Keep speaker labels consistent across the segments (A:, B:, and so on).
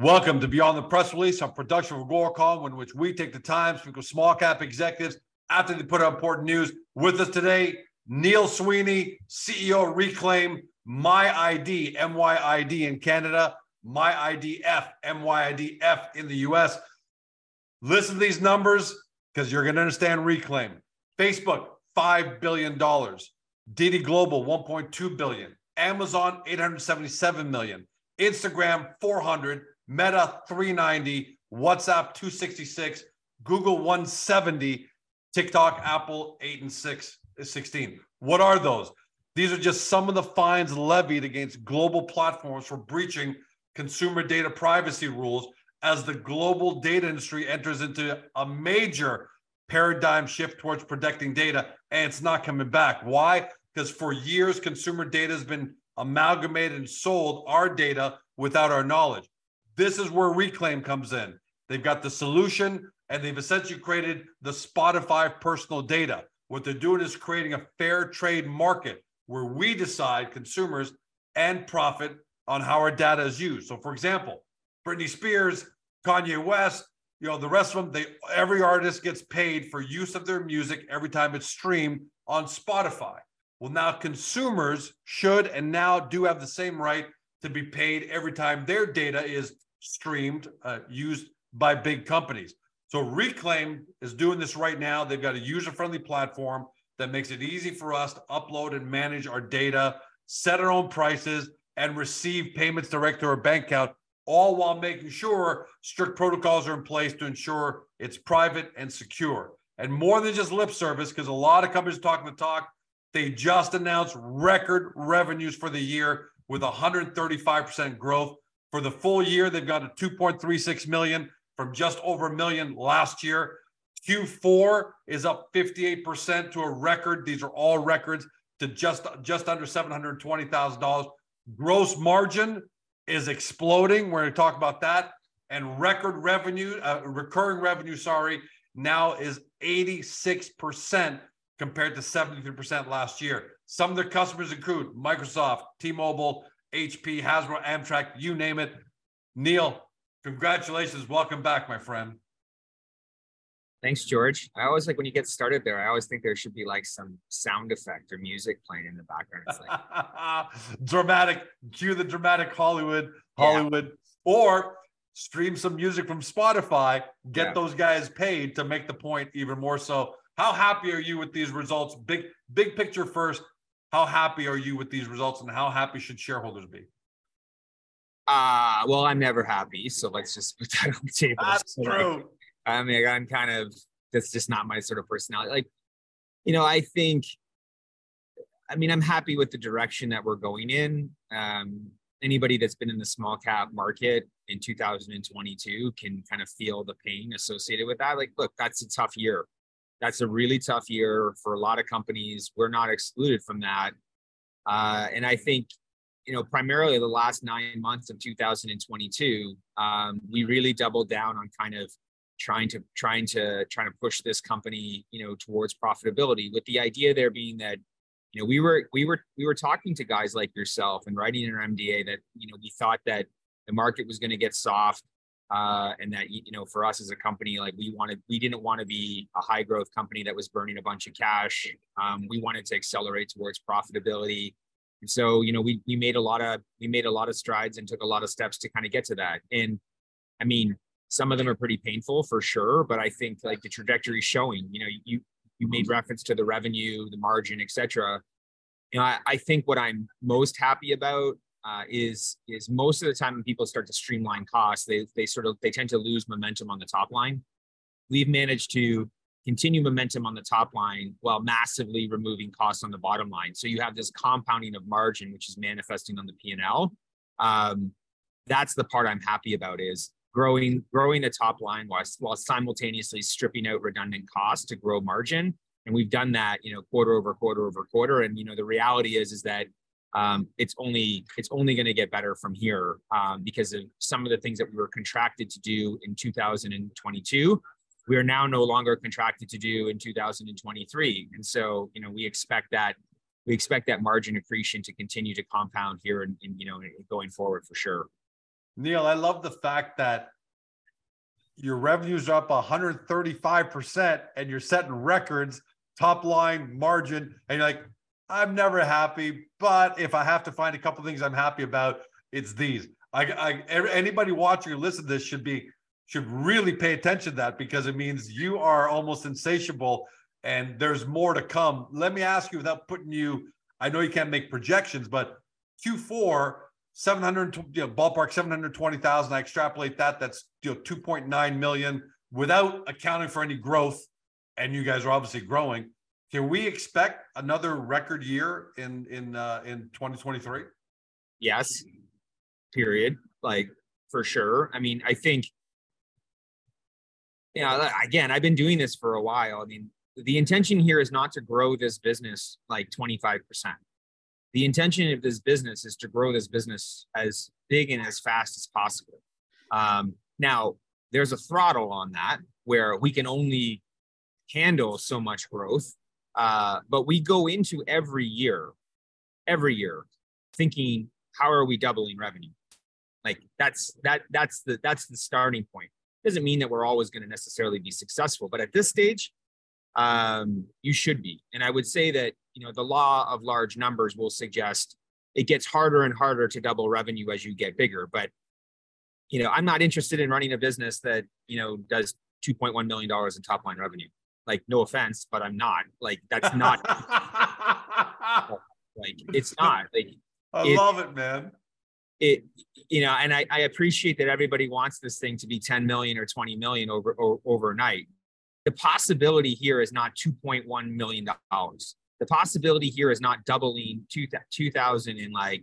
A: Welcome to Beyond the Press Release, a production of Agoracom, in which we take the time to speak with small cap executives after they put out important news. With us today, Neil Sweeney, CEO of Reklaim, MyID, MYID in Canada, My MyIDF, MYIDF in the US. Listen to these numbers because you're going to understand Reklaim. Facebook, $5 billion. Didi Global, 1.2 billion. Amazon, 877 million. Instagram, 400. Meta 390, WhatsApp 266, Google 170, TikTok, Apple 8 and 6 16. What are those? These are just some of the fines levied against global platforms for breaching consumer data privacy rules as the global data industry enters into a major paradigm shift towards protecting data and it's not coming back. Why? Because for years consumer data has been amalgamated and sold our data without our knowledge. This is where Reklaim comes in. They've got the solution and they've essentially created the Spotify personal data. What they're doing is creating a fair trade market where we decide, consumers, and profit on how our data is used. So, for example, Britney Spears, Kanye West, you know, the rest of them, they every artist gets paid for use of their music every time it's streamed on Spotify. Well, now consumers should and now do have the same right to be paid every time their data is streamed, uh, used by big companies. So Reklaim is doing this right now. They've got a user-friendly platform that makes it easy for us to upload and manage our data, set our own prices, and receive payments direct to our bank account, all while making sure strict protocols are in place to ensure it's private and secure. And more than just lip service, because a lot of companies are talking the talk, they just announced record revenues for the year with 135% growth for the full year, they've got a 2.36 million from just over a million last year. Q4 is up 58% to a record. These are all records to just just under $720,000. Gross margin is exploding. We're going to talk about that. And record revenue, uh, recurring revenue, sorry, now is 86% compared to 73% last year. Some of their customers include Microsoft, T-Mobile, HP, Hasbro, Amtrak, you name it. Neil, congratulations. Welcome back, my friend.
B: Thanks, George. I always like when you get started there, I always think there should be like some sound effect or music playing in the background. It's
A: like dramatic, cue the dramatic Hollywood, Hollywood, yeah. or stream some music from Spotify, get yeah. those guys paid to make the point even more so. How happy are you with these results? Big, big picture first. How happy are you with these results and how happy should shareholders be?
B: Uh, well, I'm never happy. So let's just put that on the table.
A: That's
B: so
A: true.
B: Like, I mean, I'm kind of, that's just not my sort of personality. Like, you know, I think, I mean, I'm happy with the direction that we're going in. Um, anybody that's been in the small cap market in 2022 can kind of feel the pain associated with that. Like, look, that's a tough year that's a really tough year for a lot of companies. We're not excluded from that. Uh, and I think, you know, primarily the last nine months of 2022, um, we really doubled down on kind of trying to trying to trying to push this company, you know, towards profitability. With the idea there being that, you know, we were we were we were talking to guys like yourself and writing in our MD&A that you know we thought that the market was going to get soft uh, and that you know for us as a company like we wanted we didn't want to be a high growth company that was burning a bunch of cash. Um, we wanted to accelerate towards profitability. And so you know we we made a lot of we made a lot of strides and took a lot of steps to kind of get to that. And i mean some of them are pretty painful for sure but i think like the trajectory is showing. You know you you made reference to the revenue the margin etc you know I, I think what i'm most happy about uh, is is most of the time when people start to streamline costs, they they sort of they tend to lose momentum on the top line. We've managed to continue momentum on the top line while massively removing costs on the bottom line. So you have this compounding of margin, which is manifesting on the P and L. Um, that's the part I'm happy about is growing growing the top line while, while simultaneously stripping out redundant costs to grow margin. And we've done that, you know, quarter over quarter over quarter. And you know, the reality is is that um, it's only it's only going to get better from here um, because of some of the things that we were contracted to do in 2022 we are now no longer contracted to do in 2023 and so you know we expect that we expect that margin accretion to continue to compound here and, and you know going forward for sure.
A: Neil, I love the fact that your revenues are up 135% and you're setting records, top line margin, and you're like, I'm never happy, but if I have to find a couple things I'm happy about, it's these. I, I anybody watching or listening to this should be should really pay attention to that because it means you are almost insatiable and there's more to come. Let me ask you without putting you, I know you can't make projections, but Q4, 700, you know, ballpark 720,000. I extrapolate that, that's you know 2.9 million without accounting for any growth. And you guys are obviously growing. Can we expect another record year in in uh, in 2023?
B: Yes. Period. Like for sure. I mean, I think you know, again, I've been doing this for a while. I mean, the intention here is not to grow this business like 25%. The intention of this business is to grow this business as big and as fast as possible. Um, now, there's a throttle on that where we can only handle so much growth. Uh, but we go into every year, every year, thinking, how are we doubling revenue? Like that's that that's the that's the starting point doesn't mean that we're always going to necessarily be successful, but at this stage, um, you should be. And I would say that you know the law of large numbers will suggest it gets harder and harder to double revenue as you get bigger. But you know, I'm not interested in running a business that you know does 2.1 million dollars in top line revenue. Like, no offense, but I'm not. Like, that's not. like, it's not. Like,
A: I it, love it, man
B: it you know and I, I appreciate that everybody wants this thing to be 10 million or 20 million over, over overnight the possibility here is not 2.1 million dollars the possibility here is not doubling 2000 in like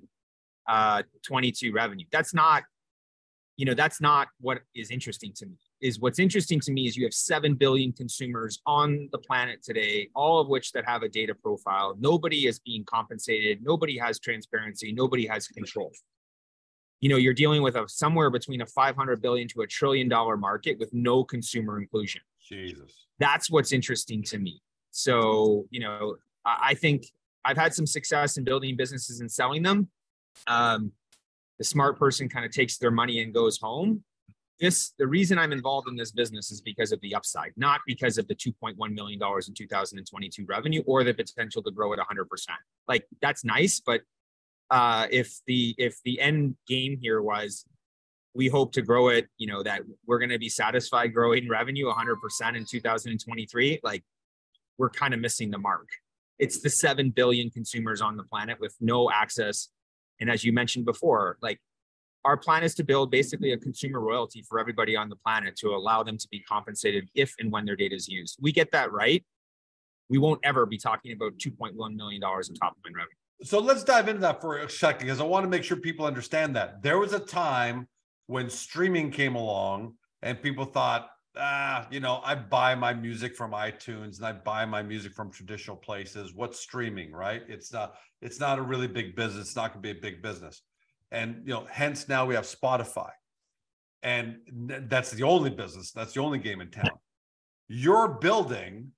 B: uh 22 revenue that's not you know that's not what is interesting to me is what's interesting to me is you have 7 billion consumers on the planet today all of which that have a data profile. Nobody is being compensated. Nobody has transparency. Nobody has control. You know you're dealing with a somewhere between a 500 billion to a trillion dollar market with no consumer inclusion.
A: Jesus.
B: That's what's interesting to me. So you know i, think i've had some success in building businesses and selling them. Um, the smart person kind of takes their money and goes home this the reason i'm involved in this business is because of the upside not because of the 2.1 million dollars in 2022 revenue or the potential to grow at 100% like that's nice but uh, if the if the end game here was we hope to grow it, you know, that we're going to be satisfied growing revenue 100% in 2023, like we're kind of missing the mark. It's the 7 billion consumers on the planet with no access. And as you mentioned before, like our plan is to build basically a consumer royalty for everybody on the planet to allow them to be compensated if and when their data is used. We get that right. We won't ever be talking about $2.1 million in top line revenue.
A: So let's dive into that for a second because I want to make sure people understand that. There was a time when streaming came along and people thought, ah, you know, I buy my music from iTunes and I buy my music from traditional places. What's streaming, right? It's not it's not a really big business. It's not going to be a big business. And you know, hence now we have Spotify. And that's the only business, that's the only game in town. You're building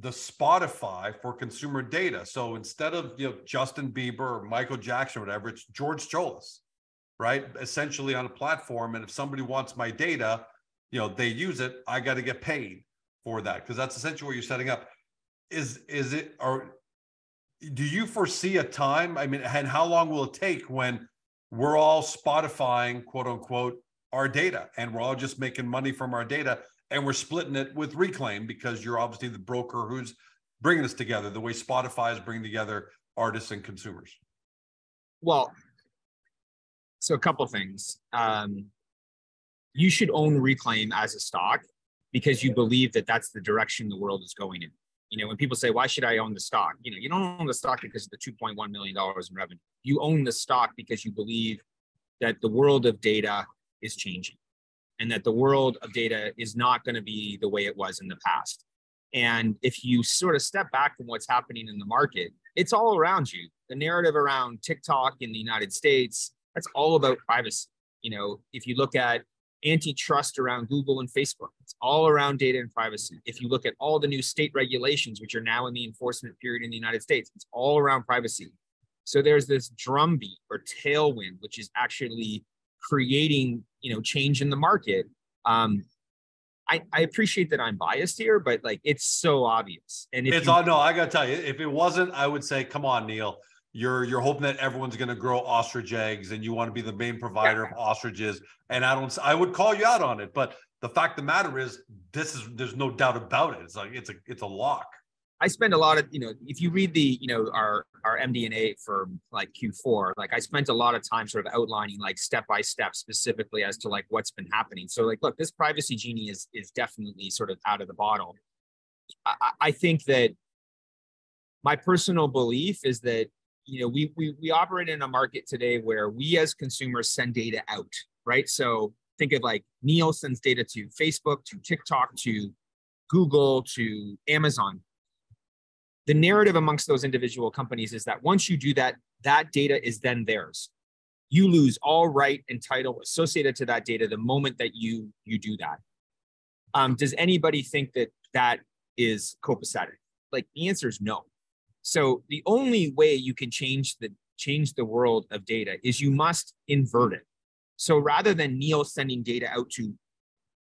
A: the Spotify for consumer data. So instead of you know Justin Bieber or Michael Jackson or whatever, it's George Tsiolis, right? Essentially on a platform. And if somebody wants my data, you know, they use it, I got to get paid for that because that's essentially what you're setting up. Is is it or do you foresee a time? I mean, and how long will it take when we're all Spotifying, quote unquote, our data and we're all just making money from our data? and we're splitting it with Reklaim because you're obviously the broker who's bringing us together the way Spotify is bringing together artists and consumers.
B: Well, so a couple things. Um, you should own Reklaim as a stock because you believe that that's the direction the world is going in. You know, when people say, "Why should I own the stock?" You know, you don't own the stock because of the 2.1 million dollars in revenue. You own the stock because you believe that the world of data is changing and that the world of data is not going to be the way it was in the past. And if you sort of step back from what's happening in the market, it's all around you. The narrative around TikTok in the United States, that's all about privacy. You know, if you look at antitrust around Google and Facebook, it's all around data and privacy. If you look at all the new state regulations, which are now in the enforcement period in the United States, it's all around privacy. So there's this drumbeat or tailwind, which is actually creating you know change in the market um I, I appreciate that I'm biased here, but like it's so obvious. And if
A: it's all no, I gotta tell you, if it wasn't, I would say, come on, Neil. You're you're hoping that everyone's gonna grow ostrich eggs and you want to be the main provider yeah. of ostriches. And I don't I would call you out on it, but the fact of the matter is this is there's no doubt about it. It's like it's a it's a lock.
B: I spend a lot of, you know, if you read the, you know, our our MD&A for like Q4, like I spent a lot of time sort of outlining like step by step specifically as to like what's been happening. So like, look, this privacy genie is is definitely sort of out of the bottle. I, I think that my personal belief is that you know we, we we operate in a market today where we as consumers send data out, right? So think of like Neil sends data to Facebook, to TikTok, to Google, to Amazon the narrative amongst those individual companies is that once you do that, that data is then theirs. You lose all right and title associated to that data the moment that you you do that. Um, does anybody think that that is copacetic? Like the answer is no. So the only way you can change the change the world of data is you must invert it. So rather than Neil sending data out to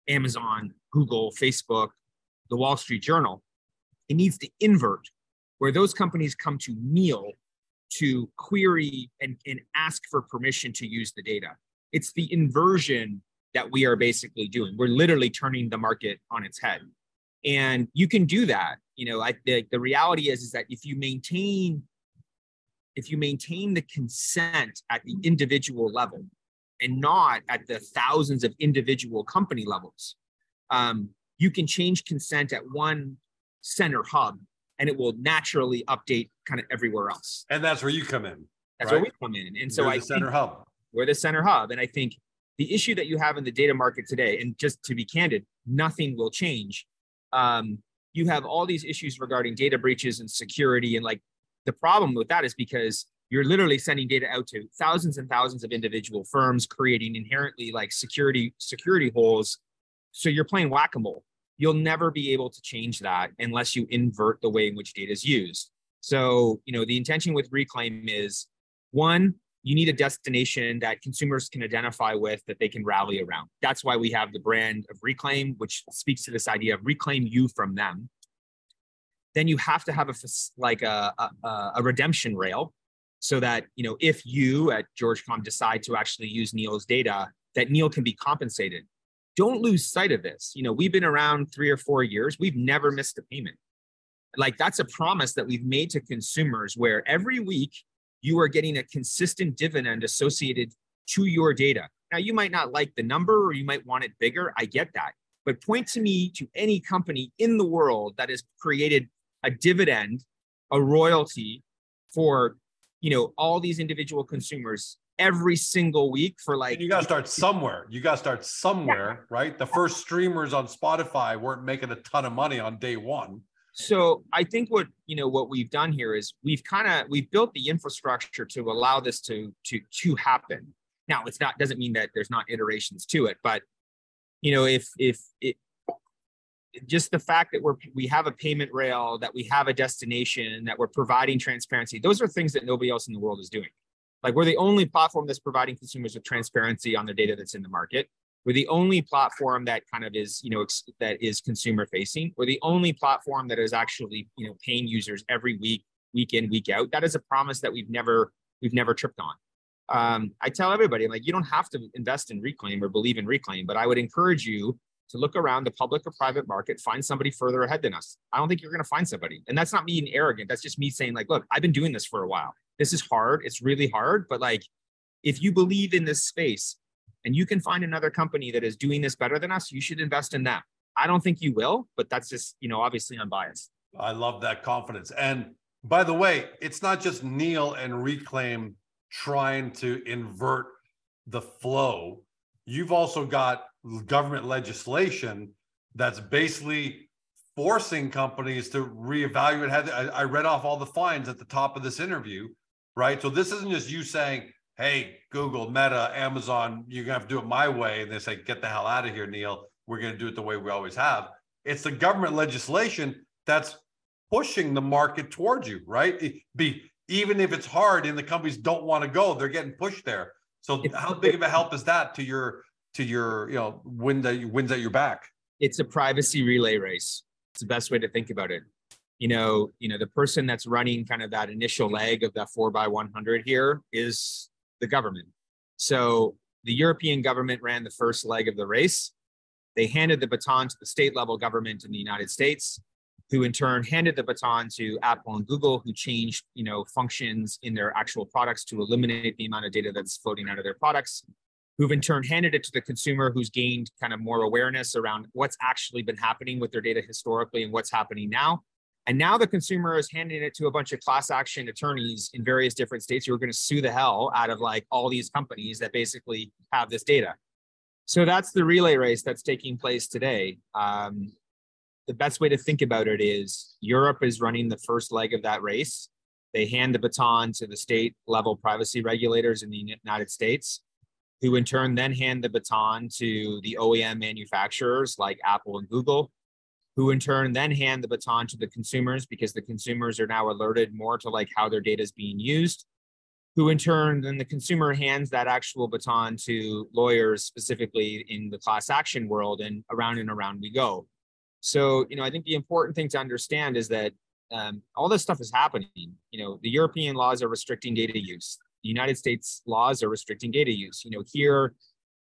B: Amazon, Google, Facebook, the Wall Street Journal, it needs to invert where those companies come to Neil to query and, and ask for permission to use the data. It's the inversion that we are basically doing. We're literally turning the market on its head. And you can do that. You know, I the, the reality is, is that if you maintain if you maintain the consent at the individual level and not at the thousands of individual company levels, um, you can change consent at one center hub and it will naturally update kind of everywhere else.
A: And that's where you come in.
B: That's right? where we come in. And so You're I
A: the center hub.
B: We're the center hub. And I think the issue that you have in the data market today, and just to be candid, nothing will change. Um, you have all these issues regarding data breaches and security. And like the problem with that is because you're literally sending data out to thousands and thousands of individual firms, creating inherently like security security holes. So you're playing whack-a-mole you'll never be able to change that unless you invert the way in which data is used. So, you know, the intention with Reklaim is one, you need a destination that consumers can identify with that they can rally around. That's why we have the brand of Reklaim, which speaks to this idea of reclaim you from them. Then you have to have a like a, a, a redemption rail so that you know if you at GeorgeCom decide to actually use Neil's data, that Neil can be compensated don't lose sight of this. You know, we've been around three or four years. We've never missed a payment. Like that's a promise that we've made to consumers where every week you are getting a consistent dividend associated to your data. Now, you might not like the number or you might want it bigger. I get that. But point to me to any company in the world that has created a dividend, a royalty for, you know, all these individual consumers every single week for like
A: and you got to start somewhere you got to start somewhere yeah. right the first streamers on spotify weren't making a ton of money on day one
B: so i think what you know what we've done here is we've kind of we've built the infrastructure to allow this to to to happen now it's not doesn't mean that there's not iterations to it but you know if if it just the fact that we're we have a payment rail that we have a destination that we're providing transparency those are things that nobody else in the world is doing like we're the only platform that's providing consumers with transparency on the data that's in the market. We're the only platform that kind of is, you know, that is consumer facing. We're the only platform that is actually, you know, paying users every week, week in, week out. That is a promise that we've never, we've never tripped on. Um, I tell everybody, like, you don't have to invest in Reklaim or believe in Reklaim, but I would encourage you to look around the public or private market, find somebody further ahead than us. I don't think you're going to find somebody. And that's not me being arrogant. That's just me saying, like, look, I've been doing this for a while this is hard. It's really hard. But like, if you believe in this space and you can find another company that is doing this better than us, you should invest in them. I don't think you will, but that's just, you know, obviously unbiased.
A: I love that confidence. And by the way, it's not just Neil and Reklaim trying to invert the flow. You've also got government legislation that's basically forcing companies to reevaluate. I read off all the fines at the top of this interview right? So this isn't just you saying, hey, Google, Meta, Amazon, you're going to have to do it my way. And they say, get the hell out of here, Neil. We're going to do it the way we always have. It's the government legislation that's pushing the market towards you, right? It be even if it's hard and the companies don't want to go, they're getting pushed there. So how big of a help is that to your to your you know win that wins at your back?
B: It's a privacy relay race. It's the best way to think about it. You know, you know, the person that's running kind of that initial leg of that four by one hundred here is the government. So the European government ran the first leg of the race. They handed the baton to the state level government in the United States, who in turn handed the baton to Apple and Google, who changed, you know, functions in their actual products to eliminate the amount of data that's floating out of their products. Who've in turn handed it to the consumer, who's gained kind of more awareness around what's actually been happening with their data historically and what's happening now. And now the consumer is handing it to a bunch of class action attorneys in various different states who are going to sue the hell out of like all these companies that basically have this data. So that's the relay race that's taking place today. Um, the best way to think about it is Europe is running the first leg of that race. They hand the baton to the state level privacy regulators in the United States, who in turn then hand the baton to the OEM manufacturers like Apple and Google, who in turn then hand the baton to the consumers because the consumers are now alerted more to like how their data is being used who in turn then the consumer hands that actual baton to lawyers specifically in the class action world and around and around we go. So you know i think the important thing to understand is that um, all this stuff is happening. You know the european laws are restricting data use. The united states laws are restricting data use. You know here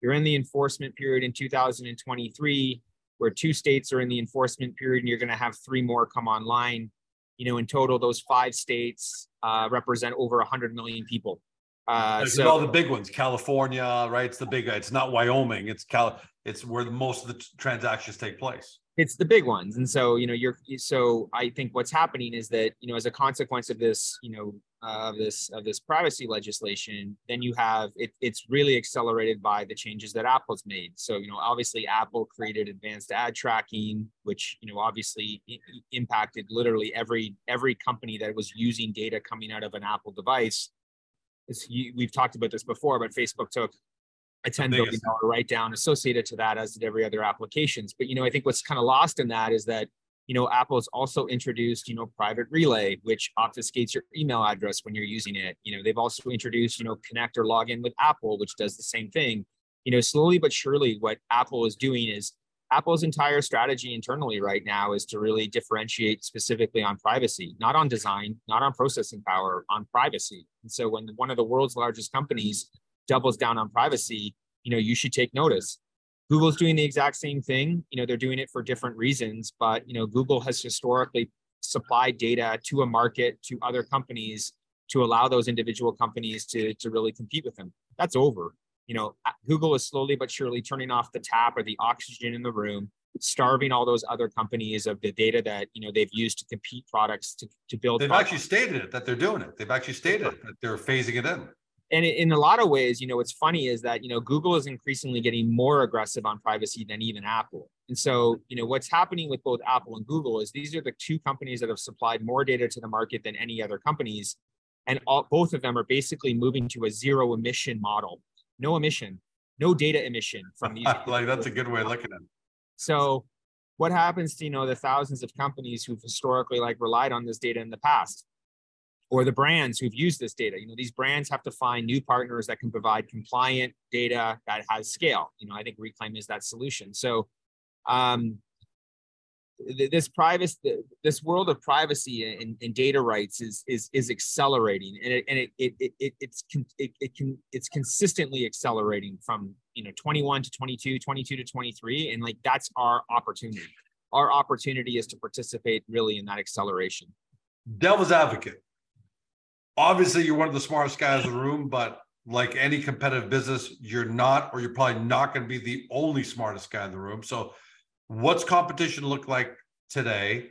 B: you're in the enforcement period in 2023 where two states are in the enforcement period and you're going to have three more come online. You know, in total, those five states uh, represent over 100 million people.
A: Uh, so all the big ones, California, right? It's the big. It's not Wyoming. It's Cal. It's where most of the transactions take place
B: it's the big ones and so you know you're so i think what's happening is that you know as a consequence of this you know uh, of this of this privacy legislation then you have it, it's really accelerated by the changes that apple's made. So you know obviously apple created advanced ad tracking which you know obviously impacted literally every every company that was using data coming out of an apple device. You, we've talked about this before but facebook took a $10 billion write down associated to that, as did every other applications. But, you know, I think what's kind of lost in that is that, you know, Apple's also introduced, you know, private relay, which obfuscates your email address when you're using it. You know, they've also introduced, you know, connect or log in with Apple, which does the same thing. You know, slowly but surely, what Apple is doing is Apple's entire strategy internally right now is to really differentiate specifically on privacy, not on design, not on processing power, on privacy. And so when one of the world's largest companies doubles down on privacy, you know, you should take notice. Google's doing the exact same thing. You know, they're doing it for different reasons, but you know, Google has historically supplied data to a market to other companies to allow those individual companies to to really compete with them. That's over. You know, Google is slowly but surely turning off the tap or the oxygen in the room, starving all those other companies of the data that you know they've used to compete products to, to build.
A: They've
B: products.
A: actually stated it that they're doing it. They've actually stated it, that they're phasing it in
B: and in a lot of ways, you know, what's funny is that, you know, Google is increasingly getting more aggressive on privacy than even Apple. And so, you know, what's happening with both Apple and Google is these are the two companies that have supplied more data to the market than any other companies. And all, both of them are basically moving to a zero emission model, no emission, no data emission from these.
A: like that's a good way of looking at it.
B: So what happens to, you know, the thousands of companies who've historically like relied on this data in the past? Or the brands who've used this data. You know, these brands have to find new partners that can provide compliant data that has scale. You know, I think Reklaim is that solution. So, um, this privacy, this world of privacy and, and, data rights is is is accelerating, and it and it it, it it's it, it can it's consistently accelerating from you know 21 to 22, 22 to 23, and like that's our opportunity. Our opportunity is to participate really in that acceleration.
A: Devil's advocate obviously you're one of the smartest guys in the room, but like any competitive business, you're not, or you're probably not going to be the only smartest guy in the room. So, what's competition look like today?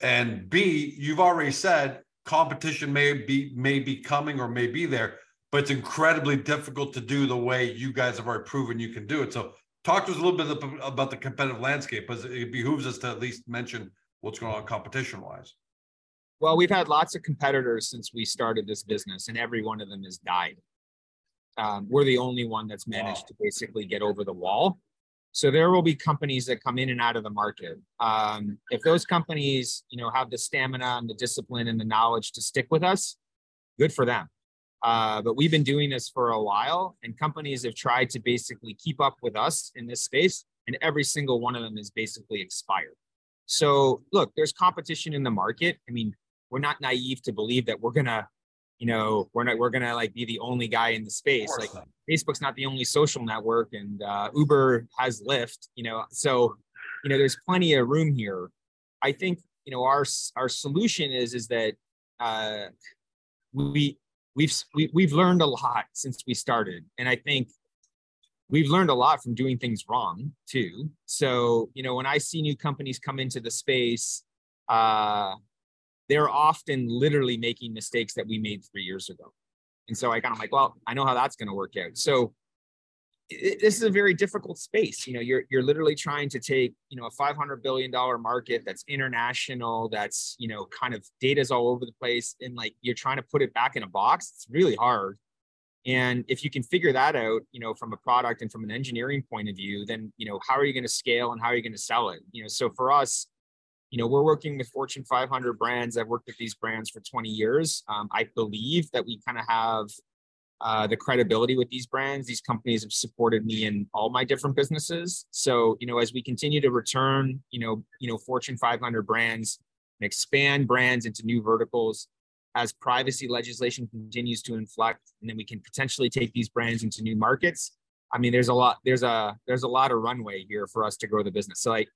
A: And B, you've already said competition may be may be coming or may be there, but it's incredibly difficult to do the way you guys have already proven you can do it. So, talk to us a little bit about the competitive landscape, because it behooves us to at least mention what's going on competition wise.
B: Well, we've had lots of competitors since we started this business, and every one of them has died. Um, we're the only one that's managed wow. to basically get over the wall. So there will be companies that come in and out of the market. Um, if those companies, you know, have the stamina and the discipline and the knowledge to stick with us, good for them. Uh, but we've been doing this for a while, and companies have tried to basically keep up with us in this space, and every single one of them is basically expired. So, look, there's competition in the market. I mean, we're not naive to believe that we're gonna, you know, we're not we're gonna like be the only guy in the space. Like. Facebook's not the only social network, and uh, Uber has Lyft. You know, so you know, there's plenty of room here. I think you know our our solution is is that uh, we we've we, we've learned a lot since we started and i think we've learned a lot from doing things wrong too so you know when i see new companies come into the space uh they're often literally making mistakes that we made three years ago and so i kind of like well i know how that's going to work out so it, this is a very difficult space. You know, you're you're literally trying to take you know a 500 billion dollar market that's international, that's you know kind of data's all over the place, and like you're trying to put it back in a box. It's really hard. And if you can figure that out, you know, from a product and from an engineering point of view, then you know how are you going to scale and how are you going to sell it? You know, so for us, you know, we're working with Fortune 500 brands. I've worked with these brands for 20 years. Um, I believe that we kind of have uh, the credibility with these brands. These companies have supported me in all my different businesses. So, you know, as we continue to return, you know, you know, Fortune 500 brands and expand brands into new verticals, as privacy legislation continues to inflect, and then we can potentially take these brands into new markets. I mean, there's a lot, there's a there's a lot of runway here for us to grow the business. So, like,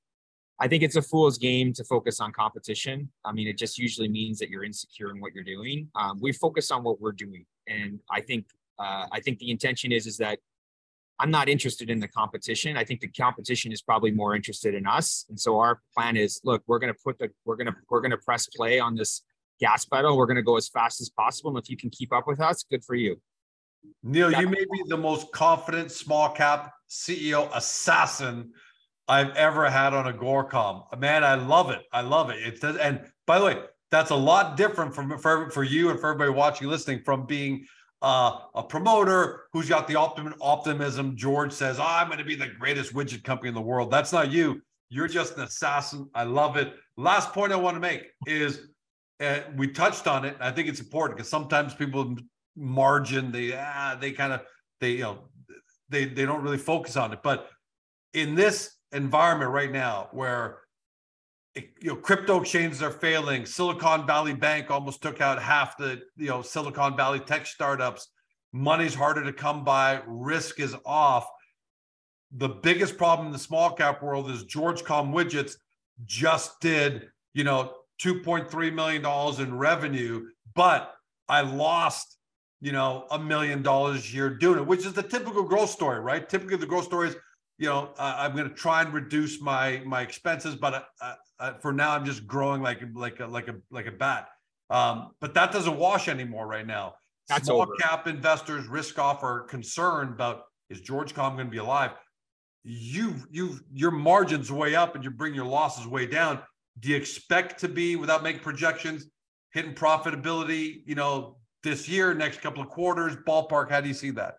B: I think it's a fool's game to focus on competition. I mean, it just usually means that you're insecure in what you're doing. Um, we focus on what we're doing, and I think uh, I think the intention is is that I'm not interested in the competition. I think the competition is probably more interested in us. And so our plan is, look, we're going to put the we're going to we're going to press play on this gas pedal. We're going to go as fast as possible. And if you can keep up with us, good for you.
A: Neil, you may be the most confident small cap CEO assassin I've ever had on a Agoracom. Man, I love it. I love it. It does, and by the way, that's a lot different from for, for you and for everybody watching, listening, from being uh, a promoter who's got the optim- optimism. George says, oh, I'm going to be the greatest widget company in the world. That's not you. You're just an assassin. I love it. Last point I want to make is uh, we touched on it. I think it's important because sometimes people margin they ah, they kind of they you know they they don't really focus on it. But in this environment right now where you know crypto exchanges are failing. Silicon valley bank almost took out half the you know silicon valley tech startups. Money's harder to come by. Risk is off. The biggest problem in the small cap world is george com widgets just did you know 2.3 million dollars in revenue but i lost you know a million dollars a year doing it which is the typical growth story right? Typically the growth story is you know, uh, I'm going to try and reduce my my expenses, but uh, uh, for now, I'm just growing like like a like a like a bat. Um, but that doesn't wash anymore right now. That's Small over. cap investors, risk off, are concerned about is George Com going to be alive? You you your margins way up, and you bring your losses way down. Do you expect to be without making projections hitting profitability? You know, this year, next couple of quarters, ballpark. How do you see that?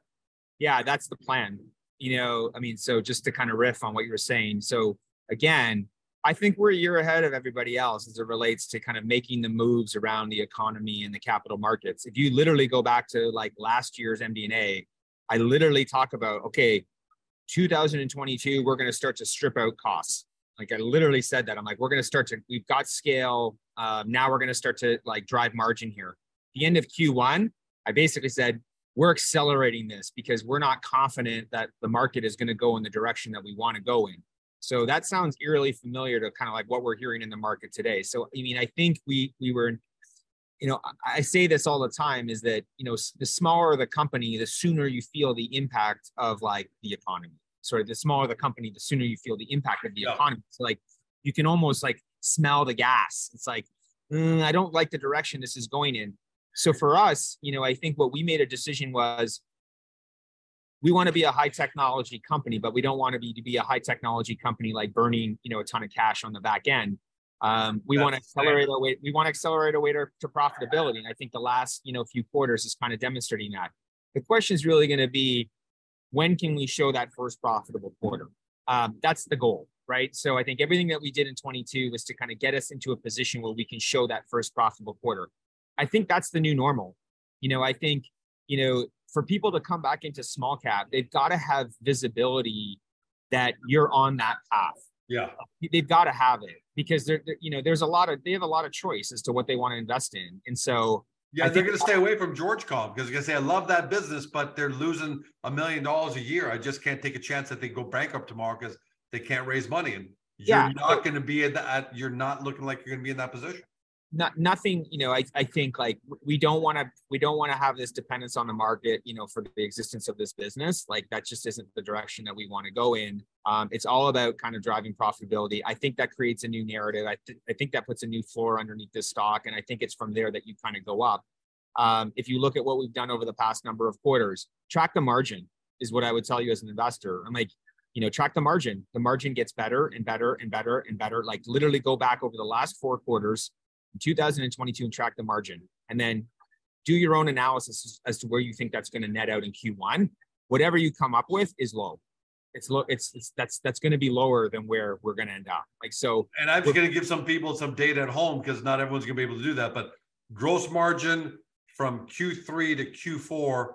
B: Yeah, that's the plan you know, I mean, so just to kind of riff on what you were saying. So again, I think we're a year ahead of everybody else as it relates to kind of making the moves around the economy and the capital markets. If you literally go back to like last year's MD&A, I literally talk about, okay, 2022, we're going to start to strip out costs. Like I literally said that. I'm like, we're going to start to, we've got scale. Um, now we're going to start to like drive margin here. The end of Q1, I basically said, we're accelerating this because we're not confident that the market is going to go in the direction that we want to go in. So that sounds eerily familiar to kind of like what we're hearing in the market today. So I mean, I think we we were, you know, I say this all the time is that you know the smaller the company, the sooner you feel the impact of like the economy. Sorry, the smaller the company, the sooner you feel the impact of the yeah. economy. So like you can almost like smell the gas. It's like mm, I don't like the direction this is going in. So for us, you know, I think what we made a decision was we want to be a high technology company, but we don't want to be to be a high technology company like burning, you know, a ton of cash on the back end. Um, we That's want to accelerate fair. our way. We want to accelerate our way to, to profitability. And I think the last, you know, few quarters is kind of demonstrating that. The question is really going to be, when can we show that first profitable quarter? Um, that's the goal, right? So I think everything that we did in 22 was to kind of get us into a position where we can show that first profitable quarter. I think that's the new normal. You know, I think you know, for people to come back into small cap, they've got to have visibility that you're on that path.
A: Yeah.
B: They've got to have it because they're, they're, you know, there's a lot of, they have a lot of choice as to what they want to invest in. And so,
A: yeah, I they're going to stay away from George Com because they're going to say, I love that business, but they're losing a million dollars a year. I just can't take a chance that they go bankrupt tomorrow because they can't raise money. And you're yeah. not going to be in that, you're not looking like you're going to be in that position
B: not nothing you know i, I think like we don't want to we don't want to have this dependence on the market you know for the existence of this business. Like that just isn't the direction that we want to go in. Um, it's all about kind of driving profitability. I think that creates a new narrative. I, th- I think that puts a new floor underneath this stock and i think it's from there that you kind of go up. Um, if you look at what we've done over the past number of quarters track the margin is what i would tell you as an investor. I'm like you know track the margin. The margin gets better and better and better and better. Like literally go back over the last four quarters 2022 and track the margin. And then do your own analysis as to where you think that's going to net out in Q1. Whatever you come up with is low. It's low. It's, it's that's that's going to be lower than where we're going to end up. Like so.
A: And I'm just going to give some people some data at home because not everyone's going to be able to do that. But gross margin from Q3 to Q4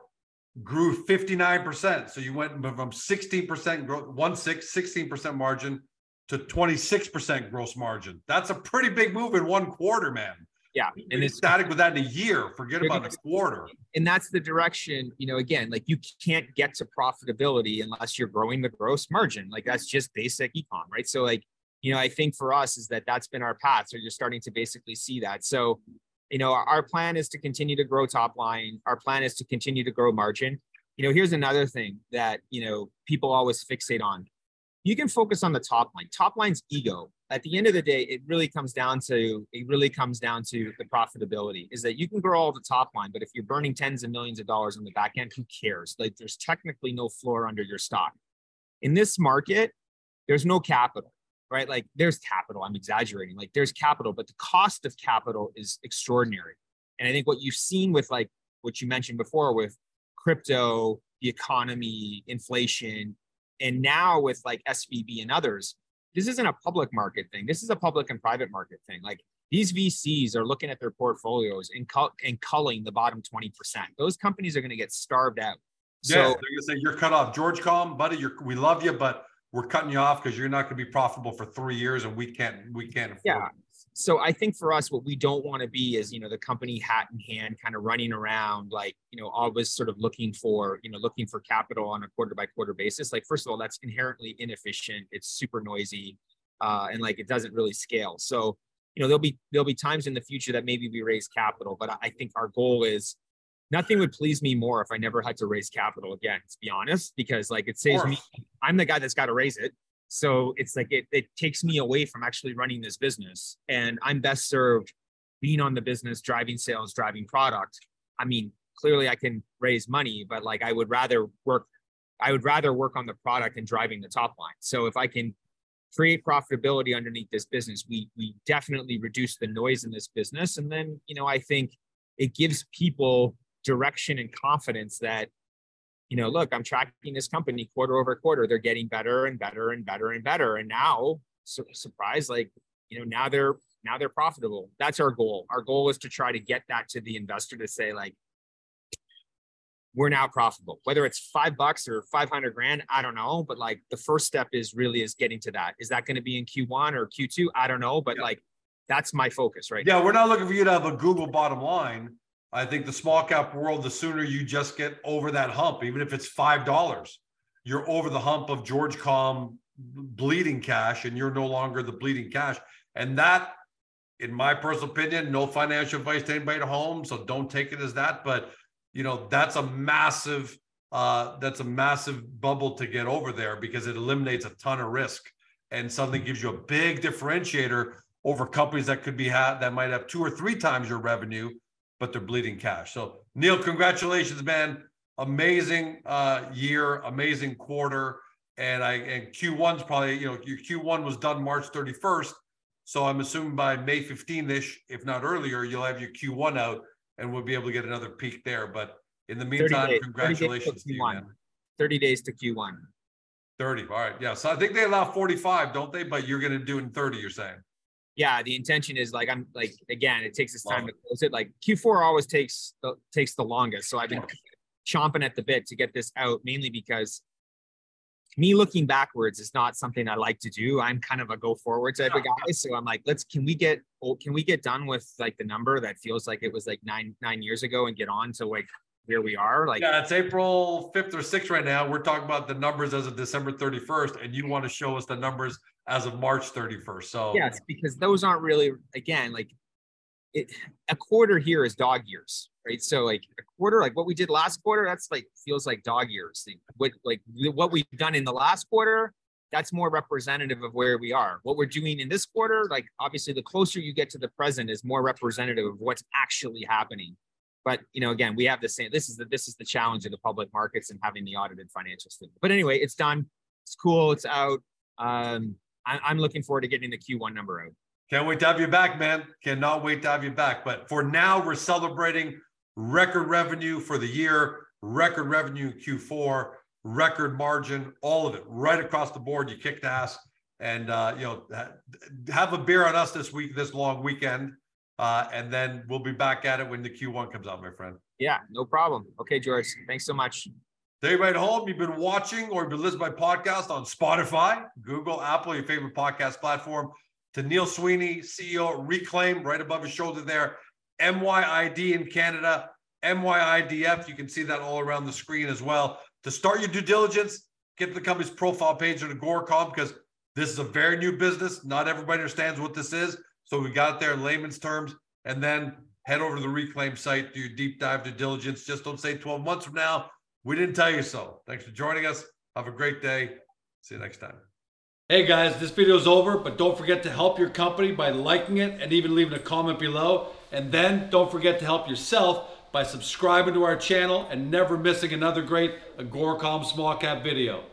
A: grew 59%. So you went from 16% growth, one six, 16% margin to 26% gross margin. That's a pretty big move in one quarter, man.
B: Yeah.
A: And it's static with that in a year. Forget about a quarter.
B: And that's the direction, you know, again, like you can't get to profitability unless you're growing the gross margin. Like that's just basic econ, right? So like, you know, I think for us is that that's been our path. So you're starting to basically see that. So, you know, our, our plan is to continue to grow top line. Our plan is to continue to grow margin. You know, here's another thing that, you know, people always fixate on you can focus on the top line. Top line's ego. At the end of the day, it really comes down to it really comes down to the profitability. Is that you can grow all the top line, but if you're burning tens of millions of dollars on the back end, who cares? Like there's technically no floor under your stock. In this market, there's no capital, right? Like there's capital. I'm exaggerating. Like there's capital, but the cost of capital is extraordinary. And I think what you've seen with like what you mentioned before with crypto, the economy, inflation, and now with like SVB and others, this isn't a public market thing. This is a public and private market thing. Like these VCs are looking at their portfolios and, cull- and culling the bottom 20%. Those companies are going to get starved out.
A: Yeah, so, they're going to say you're cut off. George call Com, buddy, you're, we love you, but we're cutting you off because you're not going to be profitable for three years and we can't we can't afford
B: yeah. It so I think for us, what we don't want to be is, you know, the company hat in hand, kind of running around, like, you know, always sort of looking for, you know, looking for capital on a quarter by quarter basis. Like, first of all, that's inherently inefficient. It's super noisy, uh, and like it doesn't really scale. So, you know, there'll be there'll be times in the future that maybe we raise capital, but I think our goal is nothing would please me more if I never had to raise capital again. To be honest, because like it saves me. I'm the guy that's got to raise it. So it's like it, it takes me away from actually running this business. And I'm best served being on the business, driving sales, driving product. I mean, clearly I can raise money, but like I would rather work, I would rather work on the product and driving the top line. So if I can create profitability underneath this business, we we definitely reduce the noise in this business. And then, you know, I think it gives people direction and confidence that you know, look, I'm tracking this company quarter over quarter. They're getting better and better and better and better. And now, su- surprise, like, you know, now they're now they're profitable. That's our goal. Our goal is to try to get that to the investor to say, like, we're now profitable. Whether it's five bucks or 500 grand, I don't know. But like the first step is really is getting to that. Is that going to be in Q1 or Q2? I don't know. But yeah. like, that's my focus right
A: yeah,
B: now.
A: we're not looking for you to have a Google bottom line. I think the small cap world, the sooner you just get over that hump, even if it's five dollars, you're over the hump of George Com bleeding cash, and you're no longer the bleeding cash. And that, in my personal opinion, no financial advice to anybody at home, so don't take it as that. But you know, that's a massive, uh, that's a massive bubble to get over there because it eliminates a ton of risk and suddenly gives you a big differentiator over companies that could be had that might have two or three times your revenue but they're bleeding cash. So Neil, congratulations, man. Amazing uh, year, amazing quarter. And I and Q1's probably, you know, your Q1 was done March 31st. So I'm assuming by May 15th-ish, if not earlier, you'll have your Q1 out and we'll be able to get another peak there. But in the meantime, days, congratulations to, to, you, man.
B: 30 days to Q1.
A: 30. All right. Yeah. So I think they allow 45, don't they? But you're going to do it in 30, you're saying
B: yeah, the intention is like I'm like again, it takes this time to close it. Like Q4 always takes the takes the longest. So I've been chomping at the bit to get this out, mainly because me looking backwards is not something I like to do. I'm kind of a go forward type of guy. So I'm like, let's can we get oh, can we get done with like the number that feels like it was like nine nine years ago and get on to like where we are? Like
A: yeah, it's April 5th or 6th right now. We're talking about the numbers as of December 31st, and you want to show us the numbers as of March 31st. So
B: yes, because those aren't really again like it a quarter here is dog years, right? So like a quarter, like what we did last quarter, that's like feels like dog years. What like what we've done in the last quarter, that's more representative of where we are. What we're doing in this quarter, like obviously the closer you get to the present is more representative of what's actually happening. But you know, again, we have the same. This is the this is the challenge of the public markets and having the audited financial statement. But anyway, it's done. It's cool. It's out. Um, I, I'm looking forward to getting the Q1 number out.
A: Can't wait to have you back, man. Cannot wait to have you back. But for now, we're celebrating record revenue for the year, record revenue Q4, record margin, all of it right across the board. You kicked ass. And, uh, you know, have a beer on us this week, this long weekend. Uh, and then we'll be back at it when the Q1 comes out, my friend.
B: Yeah, no problem. Okay, George. Thanks so much.
A: Everybody at home, you've been watching or you've been listening to my podcast on Spotify, Google, Apple, your favorite podcast platform to Neil Sweeney, CEO Reklaim, right above his shoulder there. MYID in Canada, MYIDF. You can see that all around the screen as well. To start your due diligence, get to the company's profile page on Agoracom because this is a very new business. Not everybody understands what this is. So we got there in layman's terms. And then head over to the Reklaim site, do your deep dive due diligence. Just don't say 12 months from now, we didn't tell you so. Thanks for joining us. Have a great day. See you next time. Hey guys, this video is over, but don't forget to help your company by liking it and even leaving a comment below. And then don't forget to help yourself by subscribing to our channel and never missing another great Agoracom small cap video.